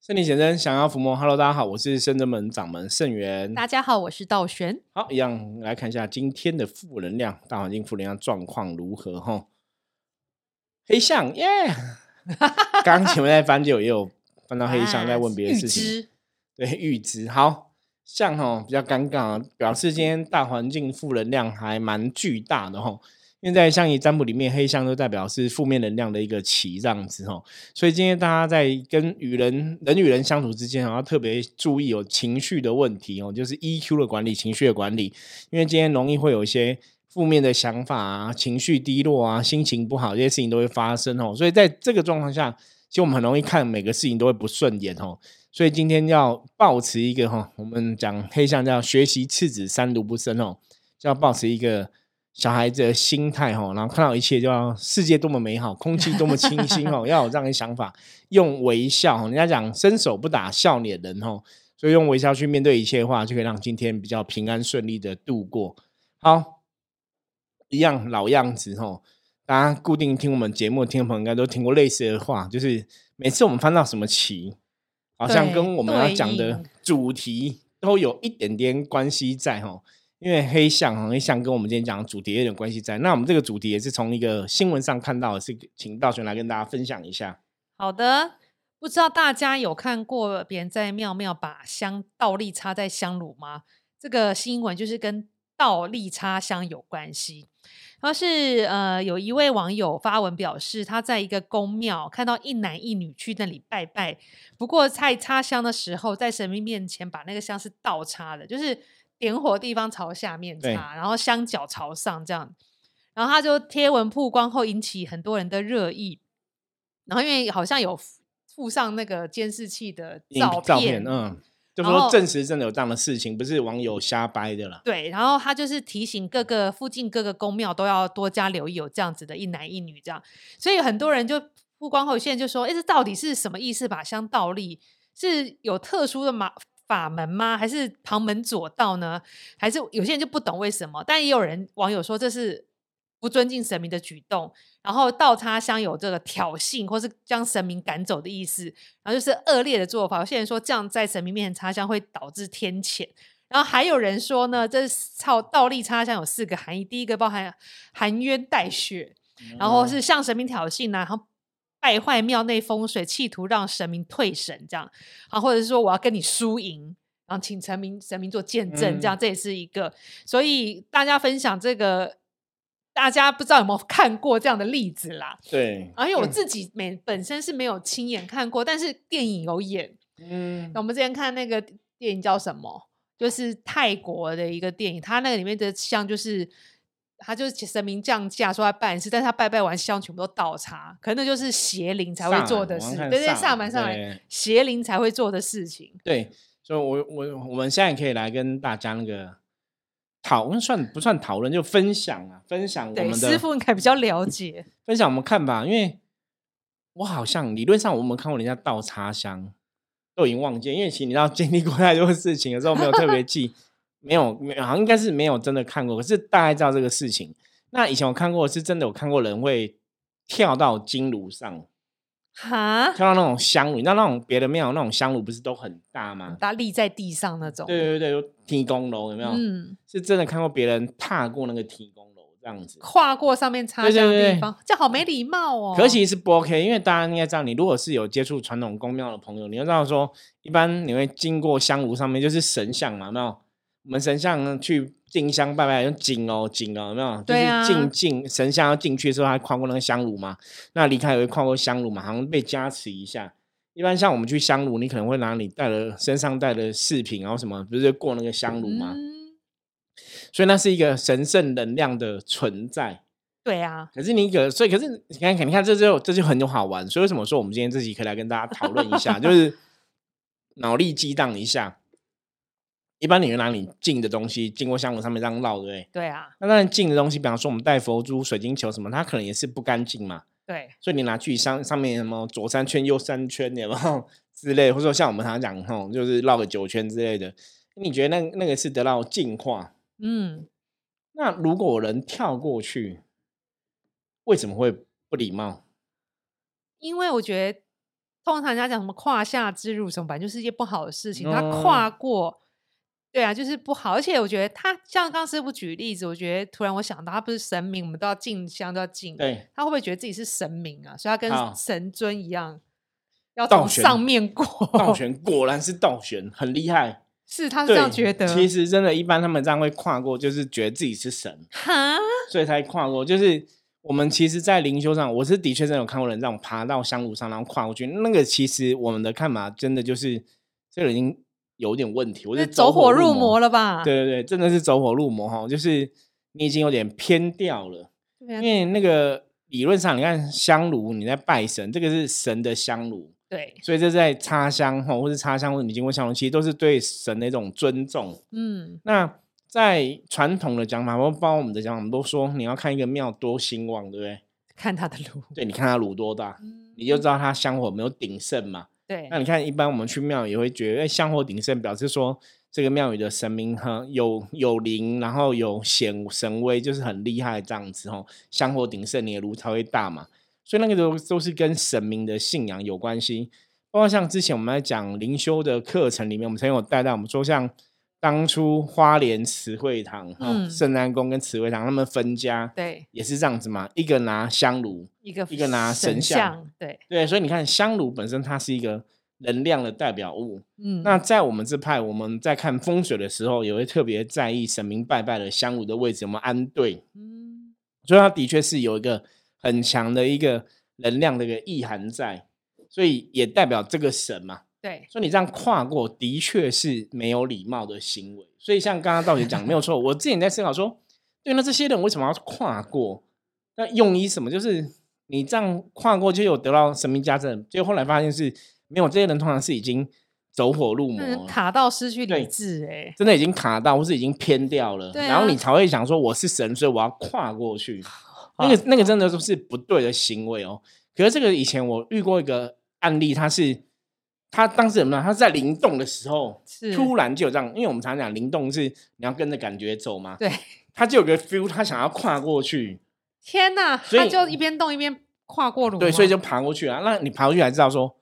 圣灵先生想要伏魔，Hello，大家好，我是圣真门掌门圣元。大家好，我是道玄。好，一样来看一下今天的负能量，大环境负能量状况如何？哈，黑象耶！刚前面在翻就也有翻到黑象，在问别的事情。对，预知好像哈比较尴尬，表示今天大环境负能量还蛮巨大的哈。因为在象棋占卜里面，黑象都代表是负面能量的一个棋，这样子哦。所以今天大家在跟与人人与人相处之间，要特别注意有情绪的问题哦，就是 EQ 的管理，情绪的管理。因为今天容易会有一些负面的想法啊，情绪低落啊，心情不好，这些事情都会发生哦。所以在这个状况下，其实我们很容易看每个事情都会不顺眼哦。所以今天要保持一个哈，我们讲黑象叫学习赤子三毒不生哦，就要保持一个。小孩子的心态哈，然后看到一切就要世界多么美好，空气多么清新哦，要有这样的想法，用微笑。人家讲伸手不打笑脸人哦，所以用微笑去面对一切的话，就可以让今天比较平安顺利的度过。好，一样老样子哦，大家固定听我们节目的听众朋友应该都听过类似的话，就是每次我们翻到什么棋，好像跟我们要讲的主题都有一点点关系在哈。因为黑象哈，黑象跟我们今天讲的主题有点关系在。那我们这个主题也是从一个新闻上看到的，是请道玄来跟大家分享一下。好的，不知道大家有看过别人在庙庙把香倒立插在香炉吗？这个新闻就是跟倒立插香有关系。然后是呃，有一位网友发文表示，他在一个宫庙看到一男一女去那里拜拜，不过在插香的时候，在神明面前把那个香是倒插的，就是。点火地方朝下面插，然后香脚朝上这样，然后他就贴文曝光后引起很多人的热议，然后因为好像有附上那个监视器的照片，嗯，就说证实真的有这样的事情，不是网友瞎掰的了。对，然后他就是提醒各个附近各个宫庙都要多加留意有这样子的一男一女这样，所以很多人就曝光后，现在就说，哎，这到底是什么意思？把香倒立是有特殊的吗？法门吗？还是旁门左道呢？还是有些人就不懂为什么？但也有人网友说这是不尊敬神明的举动，然后倒插香有这个挑衅或是将神明赶走的意思，然后就是恶劣的做法。有些人说这样在神明面前插香会导致天谴，然后还有人说呢，这操倒立插香有四个含义：第一个包含含冤带血，然后是向神明挑衅呢，然后。败坏庙内风水，企图让神明退神，这样啊，或者是说我要跟你输赢，然后请神明神明做见证，这样这也是一个。所以大家分享这个，大家不知道有没有看过这样的例子啦？对，而且我自己没本身是没有亲眼看过，但是电影有演。嗯，那我们之前看那个电影叫什么？就是泰国的一个电影，它那个里面的像就是。他就是神明降价说他办事，但是他拜拜完香全部都倒茶，可能那就是邪灵才会做的事，对对，上门上来邪灵才会做的事情。对，所以，我我我们现在可以来跟大家那个讨论，算不算讨论？就分享啊，分享我们的师傅应该比较了解，分享我们看吧，因为我好像理论上我们看过人家倒茶香，都已经忘记，因为其实你知道经历过太多事情，有时候没有特别记。没有，没好像应该是没有真的看过，可是大概知道这个事情。那以前我看过，是真的有看过人会跳到金炉上，哈，跳到那种香炉，你知道那种别的庙那种香炉不是都很大吗？大立在地上那种。对对对，提供楼有没有？嗯，是真的看过别人踏过那个提供楼这样子，跨过上面插香的地方，这好没礼貌哦。可其实是不 OK，因为大家应该知道，你如果是有接触传统宫庙的朋友，你要知道说，一般你会经过香炉上面就是神像嘛，没有？我们神像去进香拜拜，用敬哦敬哦，有没有？就是进进神像要进去的时候，还跨过那个香炉嘛。那离开也会跨过香炉嘛，好像被加持一下。一般像我们去香炉，你可能会拿你带了身上带的饰品，然后什么，不是过那个香炉吗？所以那是一个神圣能量的存在。对啊。可是你可，所以可是你看，你看这就这就很有好玩。所以为什么说我们今天这集可以来跟大家讨论一下，就是脑力激荡一下。一般你会拿你进的东西经过香炉上面这样绕，对不对？对啊。那当然进的东西，比方说我们带佛珠、水晶球什么，它可能也是不干净嘛。对。所以你拿去上上面什么左三圈、右三圈，有没有 之类？或者说像我们常常讲吼，就是绕个九圈之类的。你觉得那那个是得到净化？嗯。那如果人跳过去，为什么会不礼貌？因为我觉得。通常人家讲什么胯下之辱什么，反正就是一件不好的事情。他哦跨过，对啊，就是不好。而且我觉得他像刚刚师傅举例子，我觉得突然我想到，他不是神明，我们都要敬香，都要敬。对，他会不会觉得自己是神明啊？所以他跟神尊一样，要从上面过。道玄果然是道玄，很厉害。是他是这样对觉得。其实真的，一般他们这样会跨过，就是觉得自己是神，哈，所以才跨过。就是我们其实，在灵修上，我是的确真的有看过人这样爬到香炉上，然后跨过去。那个其实我们的看法，真的就是这个人已经有点问题，我这是走火入魔了。吧？对对对，真的是走火入魔哈，就是你已经有点偏掉了。对啊因为那个理论上，你看香炉，你在拜神，这个是神的香炉，对，所以这在插香哈，或者插香或者你经过香炉，其实都是对神的一种尊重。嗯，那在传统的讲法，包括我们的讲法，我们都说你要看一个庙多兴旺，对不对？看它的炉，对，你看它炉多大，嗯你就知道它香火有没有鼎盛嘛。对那你看，一般我们去庙也会觉得，哎，香火鼎盛，表示说这个庙宇的神明哈有有灵，然后有显神威，就是很厉害这样子哦。香火鼎盛，你的炉才会大嘛。所以那个都都是跟神明的信仰有关系。包括像之前我们在讲灵修的课程里面，我们曾经有带到我们说，像当初花莲慈惠堂、圣安宫跟慈惠堂他们分家，对，也是这样子嘛，一个拿香炉，一个一个拿神神像对，对，所以你看香炉本身它是一个能量的代表物。嗯，那在我们这派，我们在看风水的时候，也会特别在意神明拜拜的香炉的位置有没有安对，嗯，所以它的确是有一个很强的一个能量的一个意涵在，所以也代表这个神嘛。对，所以你这样跨过，的确是没有礼貌的行为。所以像刚刚道姐讲，没有错。我自己在思考说，对，那这些人为什么要跨过？那用意什么？就是你这样跨过就有得到神明加赠，结果后来发现是没有，这些人通常是已经走火入魔卡到失去理智，哎，真的已经卡到，或是已经偏掉了，然后你才会想说我是神，所以我要跨过去。那个那个真的都是不对的行为哦。可是这个以前我遇过一个案例，他是他当时怎么样？他是在灵动的时候，突然就有这样，因为我们常讲灵动是你要跟着感觉走嘛，对，他就有个 feel，他想要跨过去，天哪，所以他就一边动一边跨过路，对，所以就爬过去啊。那你爬过去才知道说，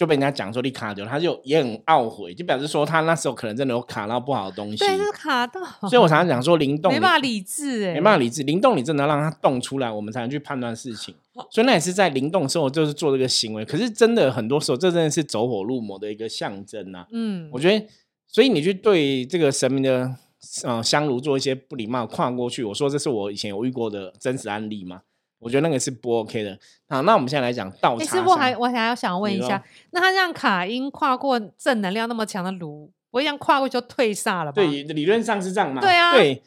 就被人家讲说你卡掉了，他就也很懊悔，就表示说他那时候可能真的有卡到不好的东西。对，就是卡到，所以我常常讲说灵动没办法理智，哎，没办法理智，灵动你真的要让它动出来，我们才能去判断事情。所以那也是在灵动的时候就是做这个行为。可是真的很多时候，这真的是走火入魔的一个象征呐、嗯我，觉得，所以你去对这个神明的呃香炉做一些不礼貌跨过去，我说这是我以前有遇过的真实案例嘛。我觉得那个是不 OK 的。好，那我们现在来讲倒哎，插师傅还。我还要想问一下，那他这样卡因跨过正能量那么强的炉，不会这样跨过就退煞了吧？对，理论上是这样嘛。对啊对，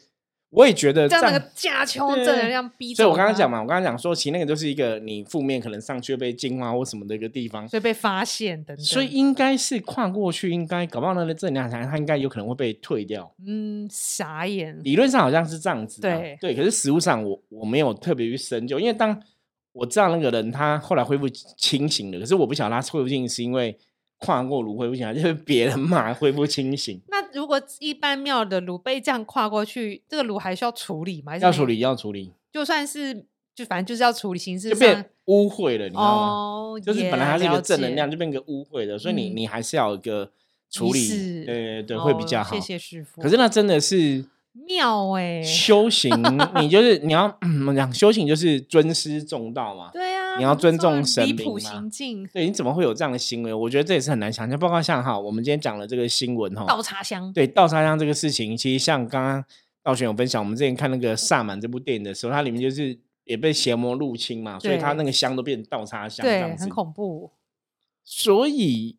我也觉得这样那样个架空对正能量逼走所以我刚刚他讲嘛，我刚刚讲说，其实那个就是一个你负面可能上去被净化或什么的一个地方。所以被发现等等，所以应该是跨过去，应该搞不好那个正能量它应该有可能会被退掉。嗯，傻眼，理论上好像是这样子、啊，对对。可是实物上我我没有特别去深究，因为当我知道那个人他后来恢复清醒了，可是我不晓得他恢复清醒是因为跨过炉恢复清醒，就是别人骂恢复清醒。那如果一般庙的炉被这样跨过去，这个炉还需要处理吗？要处理，要处理，就算是就反正就是要处理形式上就变污秽了，你知道吗？哦，就是本来它是一个正能量，就变个污秽的，所以你、嗯你还是要有一个处理，对对对，会比哦较好。谢谢师傅。可是那真的是妙哎，修行，你就是 你要怎么讲？修行就是尊师重道嘛。对啊，你要尊重神离谱明嘛行径，对，你怎么会有这样的行为？我觉得这也是很难想象。包括像哈，我们今天讲了这个新闻哈，倒插香，对倒插香这个事情，其实像刚刚道玄有分享，我们之前看那个《萨满》这部电影的时候，它里面就是也被邪魔入侵嘛，所以它那个香都变成倒插香这对，很。恐怖。所以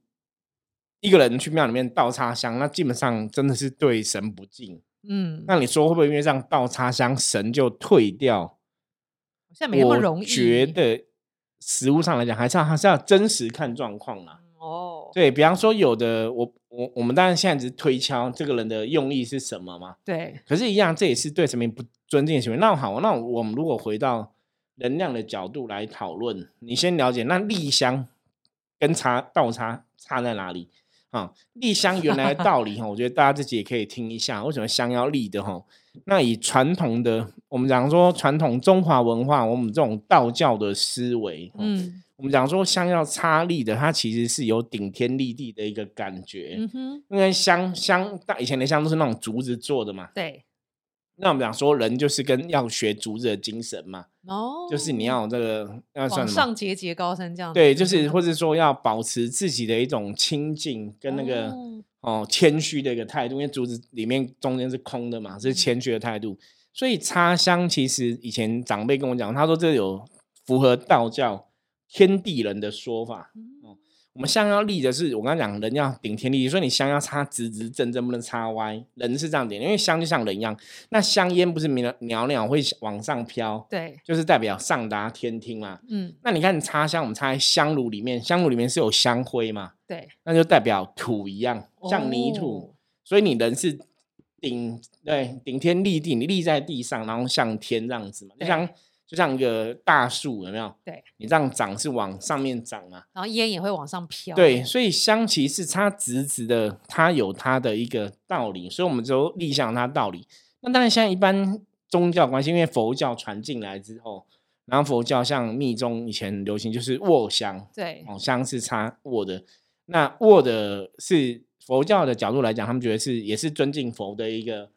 一个人去庙里面倒插香，那基本上真的是对神不敬。嗯，那你说会不会因为这样倒插香，神就退掉？好像没那么容易。我觉得实物上来讲，还是要还是要真实看状况啦。哦，对比方说，有的我我我们当然现在只是推敲这个人的用意是什么嘛，对，可是，一样这也是对神明不尊敬的行为。那好，那我们如果回到能量的角度来讨论，你先了解那立香跟插倒插差在哪里？啊，立香原来的道理哈，我觉得大家自己也可以听一下，为什么香要立的哈？那以传统的我们讲说传统中华文化，我们这种道教的思维，嗯，我们讲说香要插立的，它其实是有顶天立地的一个感觉，嗯哼，因为香香大以前的香都是那种竹子做的嘛，对。那我们讲说，人就是跟要学竹子的精神嘛，哦，就是你要这个要算上节节高升这样，对，就是或者说要保持自己的一种清净跟那个哦谦虚的一个态度，因为竹子里面中间是空的嘛，是谦虚的态度。所以插香其实以前长辈跟我讲，他说这有符合道教天地人的说法。我们香要立的是，我刚刚讲人要顶天立地，所以你香要插直直正正，不能插歪。人是这样点，因为香就像人一样，那香烟不是袅袅袅会往上飘，对，就是代表上达天听嘛。嗯，那你看你插香，我们插在香炉里面，香炉里面是有香灰嘛？对，那就代表土一样，像泥土，所以你人是顶对顶天立地，你立在地上，然后像天这样子嘛，就像。就像一个大树，有没有？对，你这样长是往上面长嘛，然后烟也会往上飘。对，所以香其是它直直的，它有它的一个道理，所以我们就立向它道理。那当然，现在一般宗教关系，因为佛教传进来之后，然后佛教像密宗以前流行就是卧香，对，哦，香是插卧的，那卧的是佛教的角度来讲，他们觉得是也是尊敬佛的一个。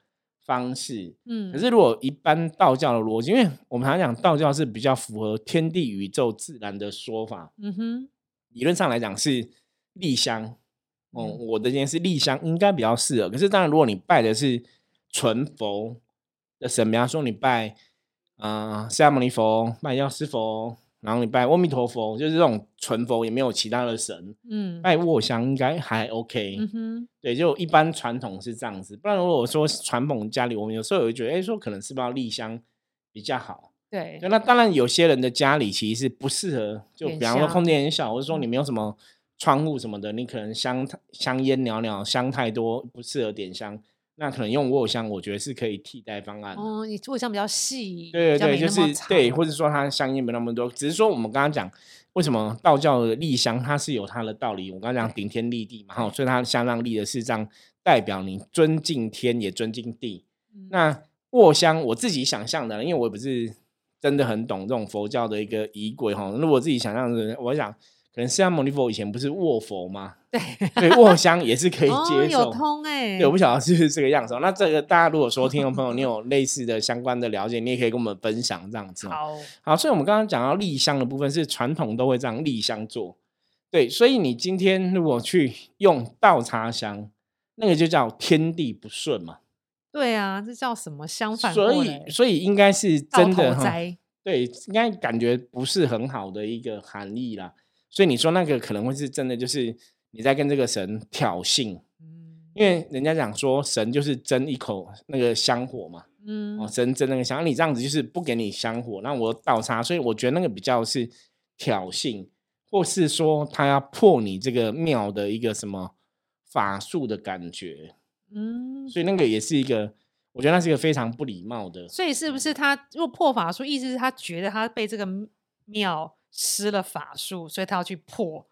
方式，嗯，可是如果一般道教的逻辑，因为我们常讲道教是比较符合天地宇宙自然的说法，嗯哼，理论上来讲是立香，哦，我的经验是立香应该比较适合。可是当然，如果你拜的是纯佛的神，比方说你拜啊释迦牟尼佛、拜药师佛。然后你拜阿弥陀佛，就是这种纯佛，也没有其他的神。嗯，拜卧香应该还 OK。嗯哼，对，就一般传统是这样子。不然如果说传统家里，我们有时候也会觉得，哎，说可能是不是要立香比较好？对，那当然有些人的家里其实是不适合，就比方说空间很小，或者说你没有什么窗户什么的，你可能香香烟袅袅，香太多不适合点香。那可能用卧香，我觉得是可以替代方案。哦，你卧香比较细，对对对，就是对，或者说它香烟没那么多。只是说我们刚刚讲，为什么道教的立香它是有它的道理。我刚刚讲顶天立地嘛，哈，所以它香让立的是这样，代表你尊敬天也尊敬地。那卧香我自己想象的，因为我也不是真的很懂这种佛教的一个仪轨哈。那我自己想象的，我想。可能释迦牟尼佛以前不是卧佛吗？对，所以卧香也是可以接受。有通哎，对，我不晓得是不是这个样子。那这个大家如果说听众朋友你有类似的相关的了解，你也可以跟我们分享这样子。好，好，所以我们刚刚讲到立香的部分是传统都会这样立香做。对，所以你今天如果去用倒插香，那个就叫天地不顺嘛。对啊，这叫什么相反？所以，所以应该是真的对，应该感觉不是很好的一个含义啦。所以你说那个可能会是真的，就是你在跟这个神挑衅，嗯，因为人家讲说神就是争一口那个香火嘛，嗯，哦，神争那个香，你这样子就是不给你香火，那我倒插，所以我觉得那个比较是挑衅，或是说他要破你这个庙的一个什么法术的感觉，嗯，所以那个也是一个，我觉得那是一个非常不礼貌的。所以是不是他如果破法术，意思是他觉得他被这个庙。施了法术，所以他要去破，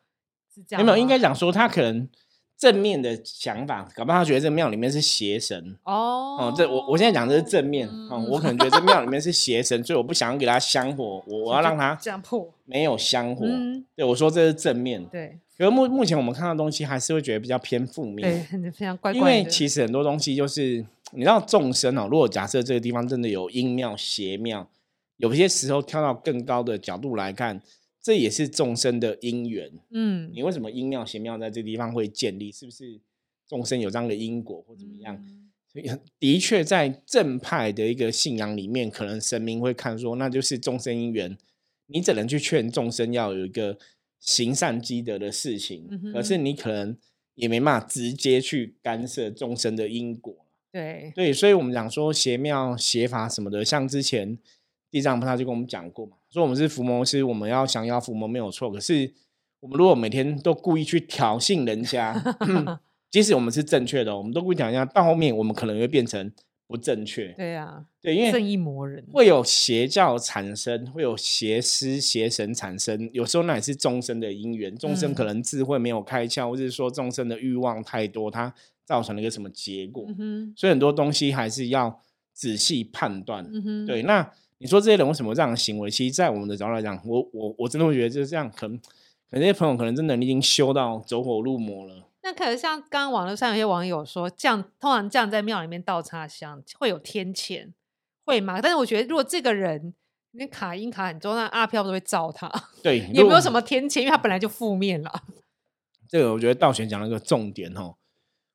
是这样。没有，应该讲说他可能正面的想法，搞不好他觉得这庙里面是邪神哦。哦，这我我现在讲的是正面哦，我可能觉得这庙里面是邪神，所以我不想给他香火，我我要让他这样破，没有香火。对，我说这是正面。对，可是目目前我们看到东西还是会觉得比较偏负面，对，非常怪怪因为其实很多东西就是你知道众生哦，如果假设这个地方真的有阴庙邪庙。有些时候跳到更高的角度来看，这也是众生的因缘。嗯，你为什么因妙邪妙在这个地方会建立？是不是众生有这样的因果或怎么样？所以的确在正派的一个信仰里面，可能神明会看说，那就是众生因缘，你只能去劝众生要有一个行善积德的事情。可是你可能也没办法直接去干涉众生的因果。对对，所以我们讲说邪庙邪法什么的，像之前。地藏菩萨就跟我们讲过嘛，说我们是伏魔师，我们要想要伏魔没有错。可是我们如果每天都故意去挑衅人家 即使我们是正确的，我们都故意挑衅，到后面我们可能会变成不正确。对啊，对，因为正义魔人会有邪教产生，会有邪师邪神产生，有时候那也是众生的因缘，众生可嗯能智慧没有开窍，或者是说众生的欲望太多，它造成了一个什么结果。嗯，所以很多东西还是要仔细判断。嗯，对，那你说这些人为什么有这样的行为？其实，在我们的角度来讲，我我我真的会觉得就是这样，可能可能这些朋友可能真的已经修到走火入魔了。那可能像刚刚网络上有些网友说，这样通常这样在庙里面倒插香会有天谴，会吗？但是我觉得如果这个人那卡音卡很重，那阿飘都会照他，对，也没有什么。天谴，因为他本来就负面了。这个我觉得道玄讲了一个重点哦。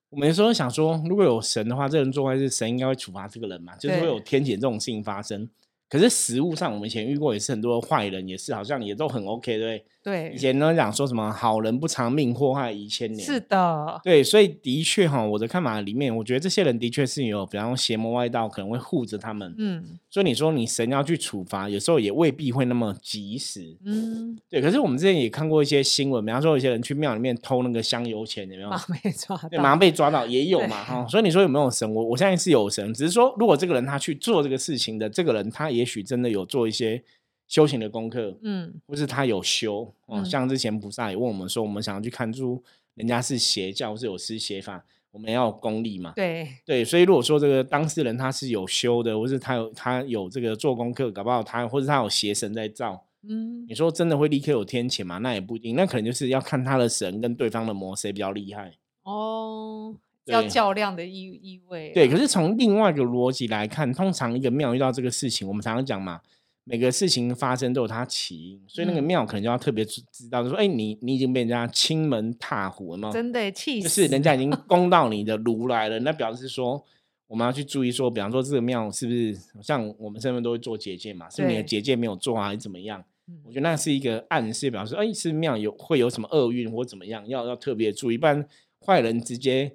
我们有时候想说，如果有神的话，这人做坏事，神应该会处罚这个人嘛，就是会有天谴这种事情发生。可是实物上，我们以前遇过也是很多坏人，也是好像也都很 OK，对不对？对以，前呢讲说什么好人不长命，祸害一千年。是的，对，所以的确哈，我的看法里面，我觉得这些人的确是有，比方说邪魔外道可能会护着他们。嗯所以你说你神要去处罚，有时候也未必会那么及时。嗯，对，可是我们之前也看过一些新闻，比方说有些人去庙里面偷那个香油钱，有没有？马没抓对，到，马上被抓到，也有嘛哈。所以你说有没有神？我我相信是有神，只是说如果这个人他去做这个事情的，这个人他也许真的有做一些修行的功课，嗯或是他有修哦。嗯像之前菩萨也问我们说，我们想要去看出人家是邪教，是有施邪法，我们要有功力嘛。对，对，所以如果说这个当事人他是有修的，或是他有他有这个做功课，搞不好他或者他有邪神在造，嗯你说真的会立刻有天谴吗？那也不一定，那可能就是要看他的神跟对方的魔谁比较厉害。哦，要较量的意意味啊，对，可是从另外一个逻辑来看，通常一个庙遇到这个事情，我们常常讲嘛，每个事情发生都有它起因，所以那个嗯庙可能就要特别知知道，就说，哎，你你已经被人家亲门踏虎了嘛，真的耶气就死，是人家已经 攻到你的炉来了，那表示说。我们要去注意说，比方说这个庙是不是像我们身边都会做结界嘛？是不是你的结界没有做啊还是怎么样？嗯我觉得那是一个暗示，表示哎，是庙有会有什么厄运或怎么样，要要特别注意，不然坏人直接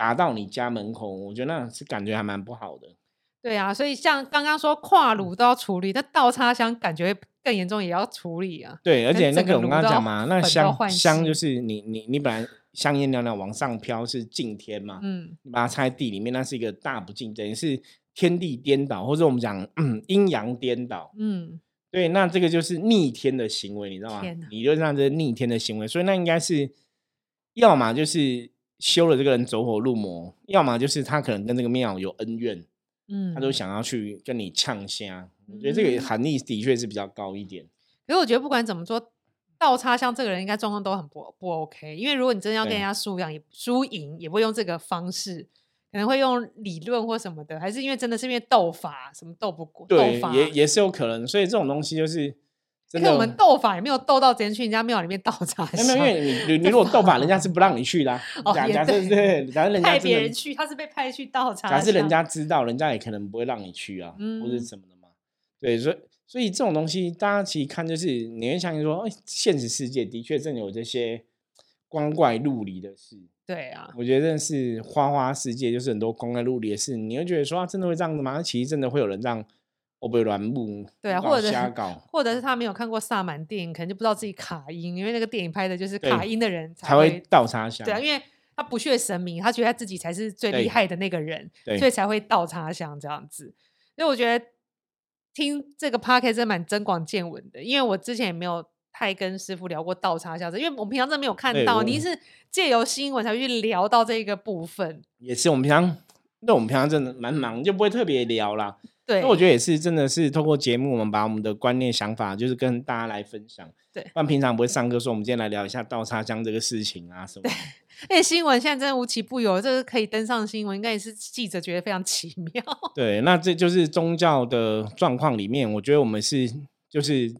打到你家门口，我觉得那是感觉还蛮不好的。对啊，所以像刚刚说跨炉都要处理，那倒插香感觉更严重，也要处理啊。对，而且那个我刚刚讲嘛，那香香就是你你你本来香烟袅袅往上飘是敬天嘛，嗯，你把它插在地里面，那是一个大不敬，等于是天地颠倒，或者我们讲嗯阴阳颠倒。嗯，对，那这个就是逆天的行为，你知道吗天哪？理论上这是逆天的行为，所以那应该是要么就是修了这个人走火入魔，要么就是他可能跟这个庙有恩怨，嗯，他都想要去跟你呛虾。我觉得这个嗯含义的确是比较高一点。可是我觉得不管怎么说，倒插香这个人应该状况都很不不 OK，因为如果你真的要跟人家输赢也输赢，也不会用这个方式，可能会用理论或什么的，还是因为真的是因为斗法什么斗不过，斗对，法也也是有可能。所以这种东西就是真的，我们斗法也没有斗到直接去人家庙里面倒茶没有，香，因为你你你如果 斗法，人家是不让你去的、啊。哦也假假设对对，假设人家派别人去，他是被派去倒插香，假设人家知道，人家也可能不会让你去啊，或者嗯什么的嘛。对，所以所以这种东西，大家其实看就是你会相信说，哎，现实世界的确真的有这些光怪陆离的事。对啊，我觉得是花花世界，就是很多光怪陆离的事，你会觉得说，啊，真的会这样子吗？其实真的会有人这样欧贝软木，对啊，或者瞎搞，或者是他没有看过萨满电影，可能就不知道自己卡音，因为那个电影拍的就是卡音的人才会倒插香。对啊，因为他不屑神明，他觉得他自己才是最对厉害的那个人，所以才会倒插香这样子。所以我觉得听这个 p o c k e t 真的蛮增广见闻的，因为我之前也没有太跟师傅聊过倒插香，因为我们平常真的没有看到，你是借由新闻才会去聊到这个部分。也是我们平常，那我们平常真的蛮忙，就不会特别聊啦。对，那我觉得也是，真的是透过节目，我们把我们的观念、想法，就是跟大家来分享。对不然平常不会上课说，我们今天来聊一下倒插香这个事情啊什么的。而且新闻现在真的无奇不有，这个可以登上新闻，应该也是记者觉得非常奇妙。对，那这就是宗教的状况里面，我觉得我们是就是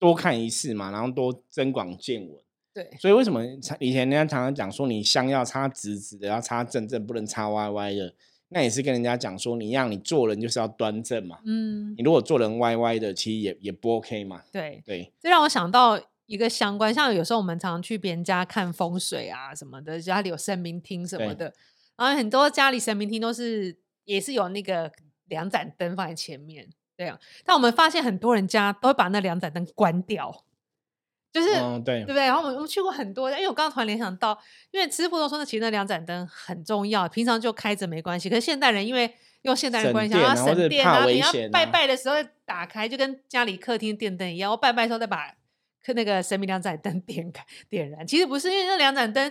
多看一次嘛，然后多增广见闻。对，所以为什么以前人家常常讲说，你香要插直直的，要插正正，不能插歪歪的。那也是跟人家讲说，你让你做人就是要端正嘛。嗯你，如果做人歪歪的，其实也也不 OK 嘛。对，对，这让我想到一个相关，像有时候我们常常去别人家看风水啊什么的，家里有神明厅什么的，然后很多家里神明厅都是也是有那个两盏灯放在前面，对啊。但我们发现很多人家都会把那两盏灯关掉，就是、嗯，对对不，对？然后我们我们去过很多家，因为我刚刚突然联想到，因为师傅都说那其实那两盏灯很重要，平常就开着没关系。可是现代人因为用现代人关系想要电啊省电啊，你要拜拜的时候打开，就跟家里客厅电灯一样，我拜拜的时候再把客那个神明两盏灯 点开点燃。其实不是，因为那两盏灯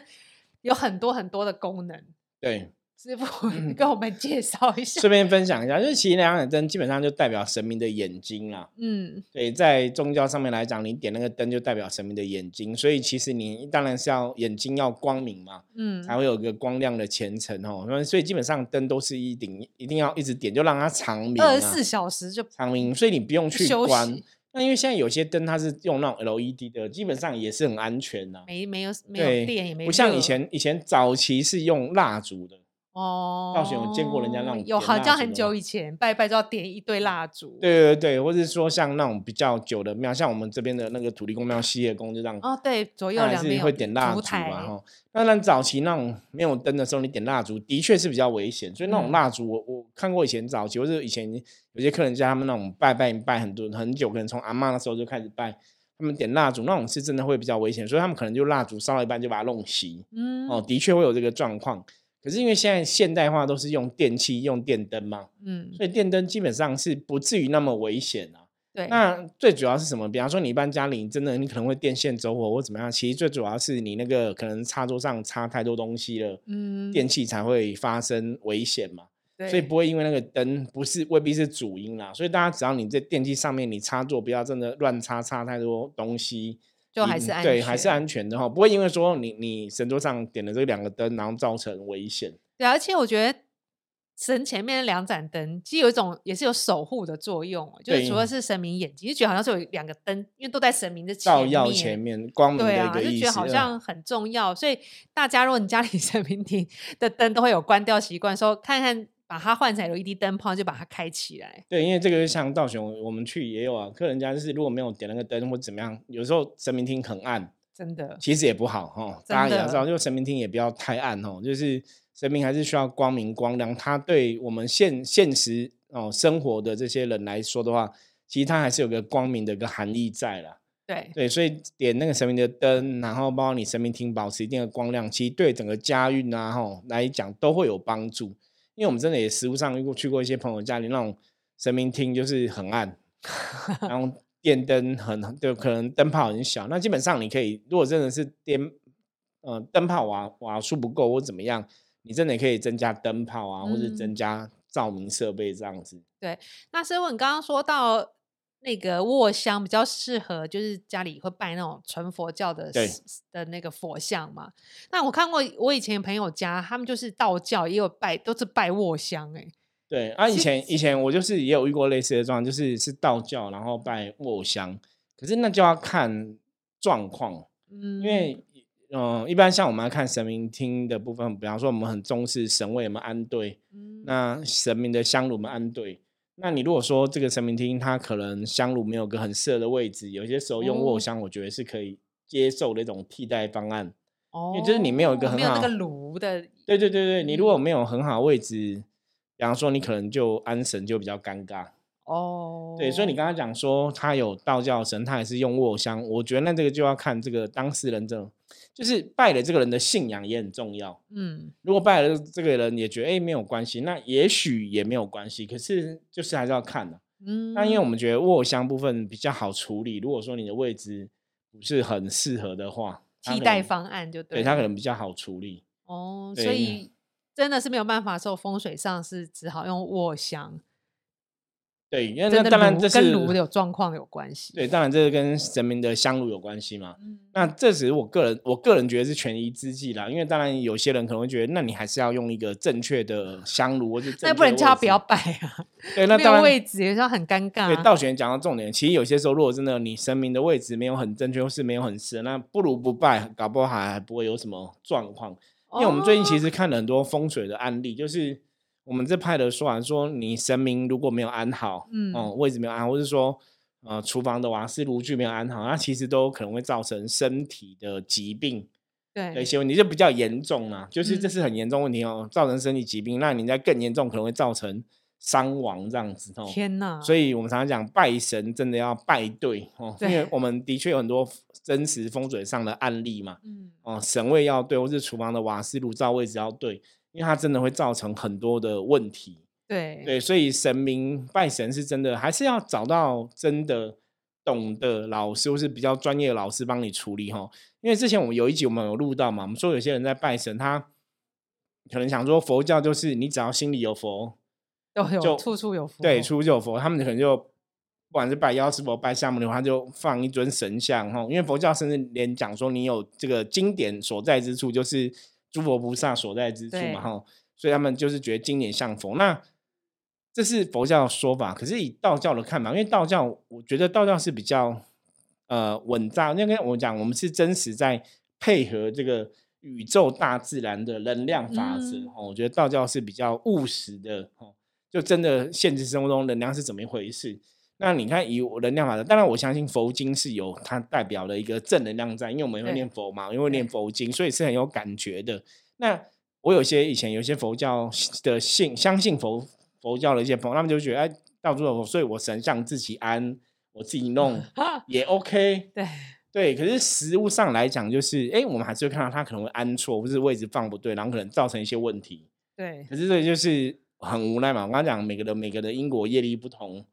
有很多很多的功能。对，师傅嗯 跟我们介绍一下。顺便分享一下，就是其实两盏灯基本上就代表神明的眼睛啦。嗯对，在宗教上面来讲，你点那个灯就代表神明的眼睛，所以其实你当然是要眼睛要光明嘛，嗯，才会有个光亮的前程哦。那所以基本上灯都是一顶一定要一直点，就让它长明、啊，二十四小时就长明，所以你不用去关。那因为现在有些灯它是用那种 LED 的，基本上也是很安全呐、没没有没有，电也没不像以前以前早期是用蜡烛的，哦。道玄有见过人家那种有，好像很久以前拜拜就要点一堆蜡烛。对对对，或者说像那种比较久的庙，像我们这边的那个土地公庙、西业宫，就这样。哦，对，左右两边会点蜡烛嘛，哈。当然，早期那种没有灯的时候，你点蜡烛的确是比较危险。所以那种嗯蜡烛，我我看过以前早期，或者以前有些客人家他们那种拜拜拜很多很久，可能从阿嬷那时候就开始拜，他们点蜡烛那种是真的会比较危险，所以他们可能就蜡烛烧了一半就把它弄熄。嗯哦，的确会有这个状况。可是因为现在现代化都是用电器、用电灯嘛，嗯，所以电灯基本上是不至于那么危险啊。对，那最主要是什么？比方说你一般家里真的你可能会电线走火或怎么样，其实最主要是你那个可能插座上插太多东西了，嗯，电器才会发生危险嘛。对所以不会因为那个灯不是未必是主因啦。所以大家只要你在电器上面你插座不要真的乱插插太多东西，就还是安全对还是安全的哈，不会因为说你你神桌上点了这两个灯，然后造成危险。对，而且我觉得神前面的两盏灯，其实有一种也是有守护的作用哦，就是对除了是神明眼睛，就觉得好像是有两个灯，因为都在神明的，照耀前面光明的一个意思，觉得好嗯像很重要。所以大家如果你家里 神明厅的灯都会有关掉习惯，说看看把它换成 LED 灯泡，就把它开起来。对，因为这个就像道雄，我们去也有啊，客人家就是如果没有点那个灯或怎么样，有时候神明厅很暗，真的，其实也不好哈。大家也要知道，就神明厅也不要太暗哦，就是神明还是需要光明光亮。它对我们现现实哦生活的这些人来说的话，其实它还是有个光明的一个含义在啦。对，对，所以点那个神明的灯，然后包括你神明厅保持一定的光亮，其实对整个家运啊吼来讲都会有帮助。因为我们真的也实物上遇过去过一些朋友家里那种神明厅就是很暗，然后电灯很就可能灯泡很小，那基本上你可以如果真的是电呃灯泡瓦瓦数不够或怎么样，你真的也可以增加灯泡啊，或者嗯增加照明设备这样子。对那师傅，你刚刚说到那个卧香比较适合，就是家里会拜那种纯佛教的的那个佛像嘛？那我看过，我以前朋友家他们就是道教也有拜，都是拜卧香哎、对啊，以前以前我就是也有遇过类似的状况，就是是道教，然后拜卧香，可是那就要看状况，嗯，因为嗯、呃一般像我们要看神明厅的部分，比方说我们很重视神位有没有安对，嗯那神明的香炉有没有安对。那你如果说这个神明厅它可能香炉没有个很适合的位置，有些时候用哦卧香，我觉得是可以接受的一种替代方案。哦为就是你没有一个很好那个炉的，对对对对，你如果嗯没有很好位置，比方说你可能就安神就比较尴尬。哦，对，所以你刚刚讲说他有道教神，他也是用卧香，我觉得那这个就要看这个当事人这种，就是拜了这个人的信仰也很重要。嗯如果拜了这个人也觉得哎、诶没有关系，那也许也没有关系，可是就是还是要看的、嗯，那因为我们觉得卧香部分比较好处理，如果说你的位置不是很适合的话，替代方案就对对它可能比较好处理。哦，所以真的是没有办法受，风水上是只好用卧香，对，因为那当然炉这是跟炉的有状况有关系。对，当然这是跟神明的香炉有关系嘛。嗯，那这只是我个人，我个人觉得是权宜之计啦。因为当然有些人可能会觉得，那你还是要用一个正确的香炉，或者那不能叫他不要拜啊，对，那没当然位置，有时候很尴尬对，啊。道玄讲到重点，其实有些时候如果真的你神明的位置没有很正确，或是没有很适合，那不如不拜，搞不好还还不会有什么状况。因为我们最近其哦实看了很多风水的案例，就是我们这派的说完说，你神明如果没有安好，嗯哦、位置没有安好，或是说呃厨房的瓦斯炉具没有安好，那其实都可能会造成身体的疾病对一，些问题，就比较严重啊。就是这嗯是很严重问题哦，造成身体疾病，那你在更严重可能会造成伤亡这样子哦。天哪！所以我们常常讲拜神真的要拜对哦，因为我们的确有很多真实风水上的案例嘛。嗯，哦，神位要对，或是厨房的瓦斯炉灶位置要对，因为它真的会造成很多的问题。对对，所以神明拜神是真的，还是要找到真的懂的老师，或是比较专业的老师帮你处理哈。因为之前我们有一集我们有录到嘛，我们说有些人在拜神，他可能想说佛教就是你只要心里有佛，有有就处处有佛，对，处处有佛，他们可能就不管是拜药师佛、拜夏目牛，他就放一尊神像哈。因为佛教甚至连讲说你有这个经典所在之处，就是诸佛菩萨所在之处嘛哈。所以他们就是觉得今年像佛。那这是佛教的说法，可是以道教的看法，因为道教我觉得道教是比较呃稳扎，那跟我讲，我们是真实在配合这个宇宙大自然的能量法则嗯哦。我觉得道教是比较务实的哦，就真的现实生活中能量是怎么一回事。那你看，以我能量法则，当然我相信佛经是有它代表的一个正能量在，因为我们会念佛嘛，因为念佛经，所以是很有感觉的。那我有些以前有些佛教的信相信佛佛教的一些朋友，他们就觉得哎，到处有佛，所以我神像自己安，我自己弄 也 OK。对对，可是实物上来讲，就是哎，我们还是会看到他可能会安错，或是位置放不对，然后可能造成一些问题。对可是这就是很无奈嘛。我刚刚讲每个人每个人因果业力不同，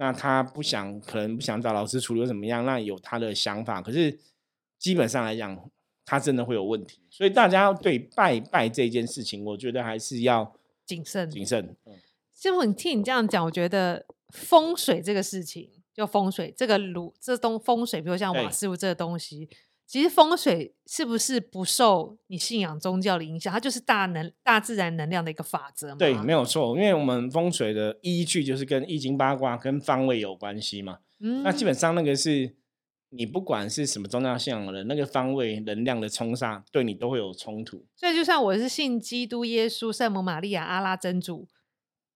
那他不想可能不想找老师处理怎么样，那有他的想法。可是基本上来讲，他真的会有问题。所以大家对拜拜这件事情，我觉得还是要谨慎。谨慎。嗯师傅，你听你这样讲，我觉得风水这个事情，就风水这个炉这东风水，比如像瓦对斯炉这个东西，其实风水是不是不受你信仰宗教的影响？它就是大能大自然能量的一个法则嘛。对，没有错，因为我们风水的依据就是跟易经八卦跟方位有关系嘛。嗯那基本上那个是你不管是什么宗教信仰的人，那个方位能量的冲煞对你都会有冲突。所以就算我是信基督耶稣、圣母玛利亚、阿拉真主，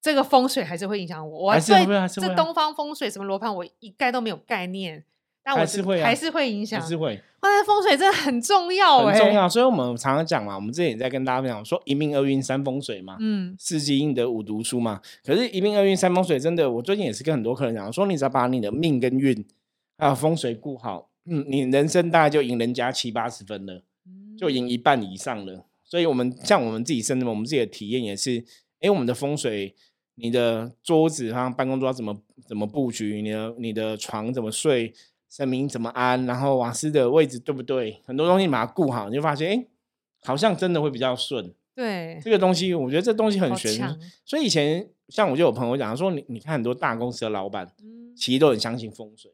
这个风水还是会影响我。我还是这东方风水什么罗盘，我一概都没有概念，但我是会啊还是会影响还。是会哇，那风水真的很重要哎、很重要，所以我们常常讲嘛，我们之前也在跟大家分享说一命二运三风水嘛，嗯，四季应得五读书嘛。可是，一命二运三风水真的，我最近也是跟很多客人讲说，你只要把你的命跟运还有风水顾好，嗯，你人生大概就赢人家七八十分了，就赢一半以上了。所以，我们像我们自己身边，我们自己的体验也是，诶，我们的风水，你的桌子像办公桌怎么怎么布局，你的你的床怎么睡，神明怎么安，然后瓦斯的位置对不对，很多东西把它顾好，你就发现，哎，好像真的会比较顺。对，这个东西，我觉得这东西很玄，所以以前像我就有朋友讲说，你你看很多大公司的老板，嗯，其实都很相信风水。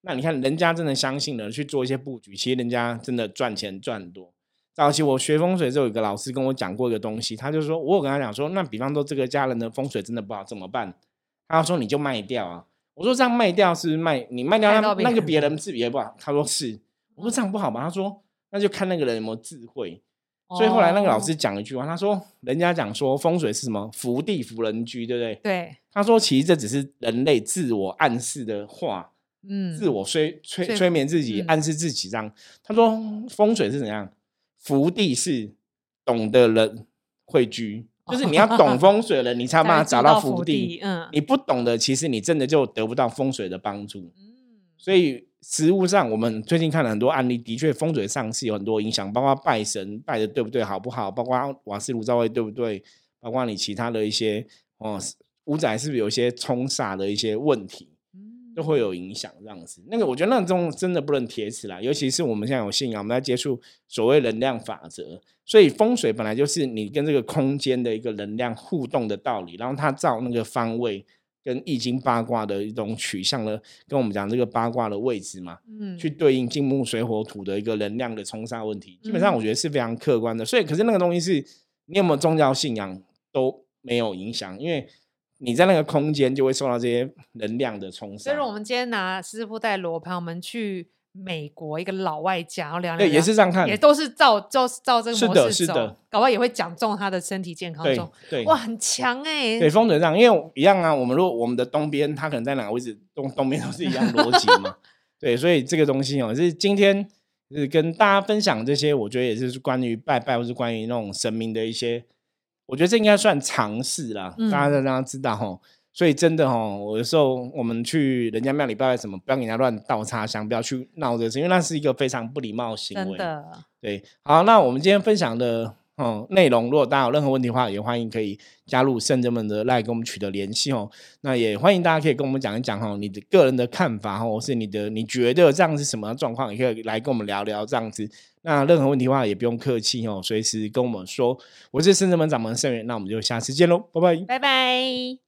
那你看人家真的相信了，去做一些布局，其实人家真的赚钱赚很多。早期我学风水之后，有一个老师跟我讲过一个东西，他就说，我有跟他讲说，那比方说这个家人的风水真的不好怎么办？他说你就卖掉啊。我说这样卖掉是卖你卖掉害那那个别人自己也不好。他说是。我说这样不好吧？他说那就看那个人有没有智慧。所以后来那个老哦师讲一句话，他说：“人家讲说风水是什么福地福人居，对不对？”对，他说：“其实这只是人类自我暗示的话，嗯，自我催催催催眠自己，嗯暗示自己这样。”他说：“风水是怎样？福地是懂的人会居，就是你要懂风水了，你才有办法才会住找到福福地。嗯，你不懂的，其实你真的就得不到风水的帮助。嗯所以实物上，我们最近看了很多案例，的确风水上是有很多影响，包括拜神拜的对不对，好不好，包括瓦斯炉灶位对不对，包括你其他的一些哦，五仔是不是有一些冲煞的一些问题，嗯都会有影响这样子。那个我觉得那种真的不能铁齿啦，尤其是我们现在有信仰，我们在接触所谓能量法则，所以风水本来就是你跟这个空间的一个能量互动的道理，然后它照那个方位。跟易经八卦的一种取向呢，跟我们讲这个八卦的位置嘛，嗯，去对应金木水火土的一个能量的冲杀问题，基本上嗯我觉得是非常客观的。所以，可是那个东西是你有没有宗教信仰都没有影响，因为你在那个空间就会受到这些能量的冲杀所以，。我们今天拿师傅带罗盘，我们去美国一个老外家，然后聊聊对，也是这样看，也都是照照照这个是模式走，的是的搞不好也会讲中他的身体健康对中。对哇，很强哎、对风水上，因为一样啊。我们如果我们的东边，它可能在哪个位置，东东边都是一样逻辑嘛。对，所以这个东西哦，是今天是跟大家分享这些，我觉得也是关于拜拜，或是关于那种神明的一些，我觉得这应该算尝试啦，大家让大家知道吼。所以真的吼，有时候我们去人家庙里拜拜什么，不要给人家乱倒插香，不要去闹这事，因为那是一个非常不礼貌行为。真的，对。好，那我们今天分享的哦内容，如果大家有任何问题的话，也欢迎可以加入圣人们的赖跟我们取得联系哦。那也欢迎大家可以跟我们讲一讲哦，你的个人的看法或，或是你的你觉得这样是什么状况，也可以来跟我们聊聊这样子。那任何问题的话也不用客气哦随时跟我们说。我是深圳门掌门盛源那我们就下次见喽拜拜。拜拜。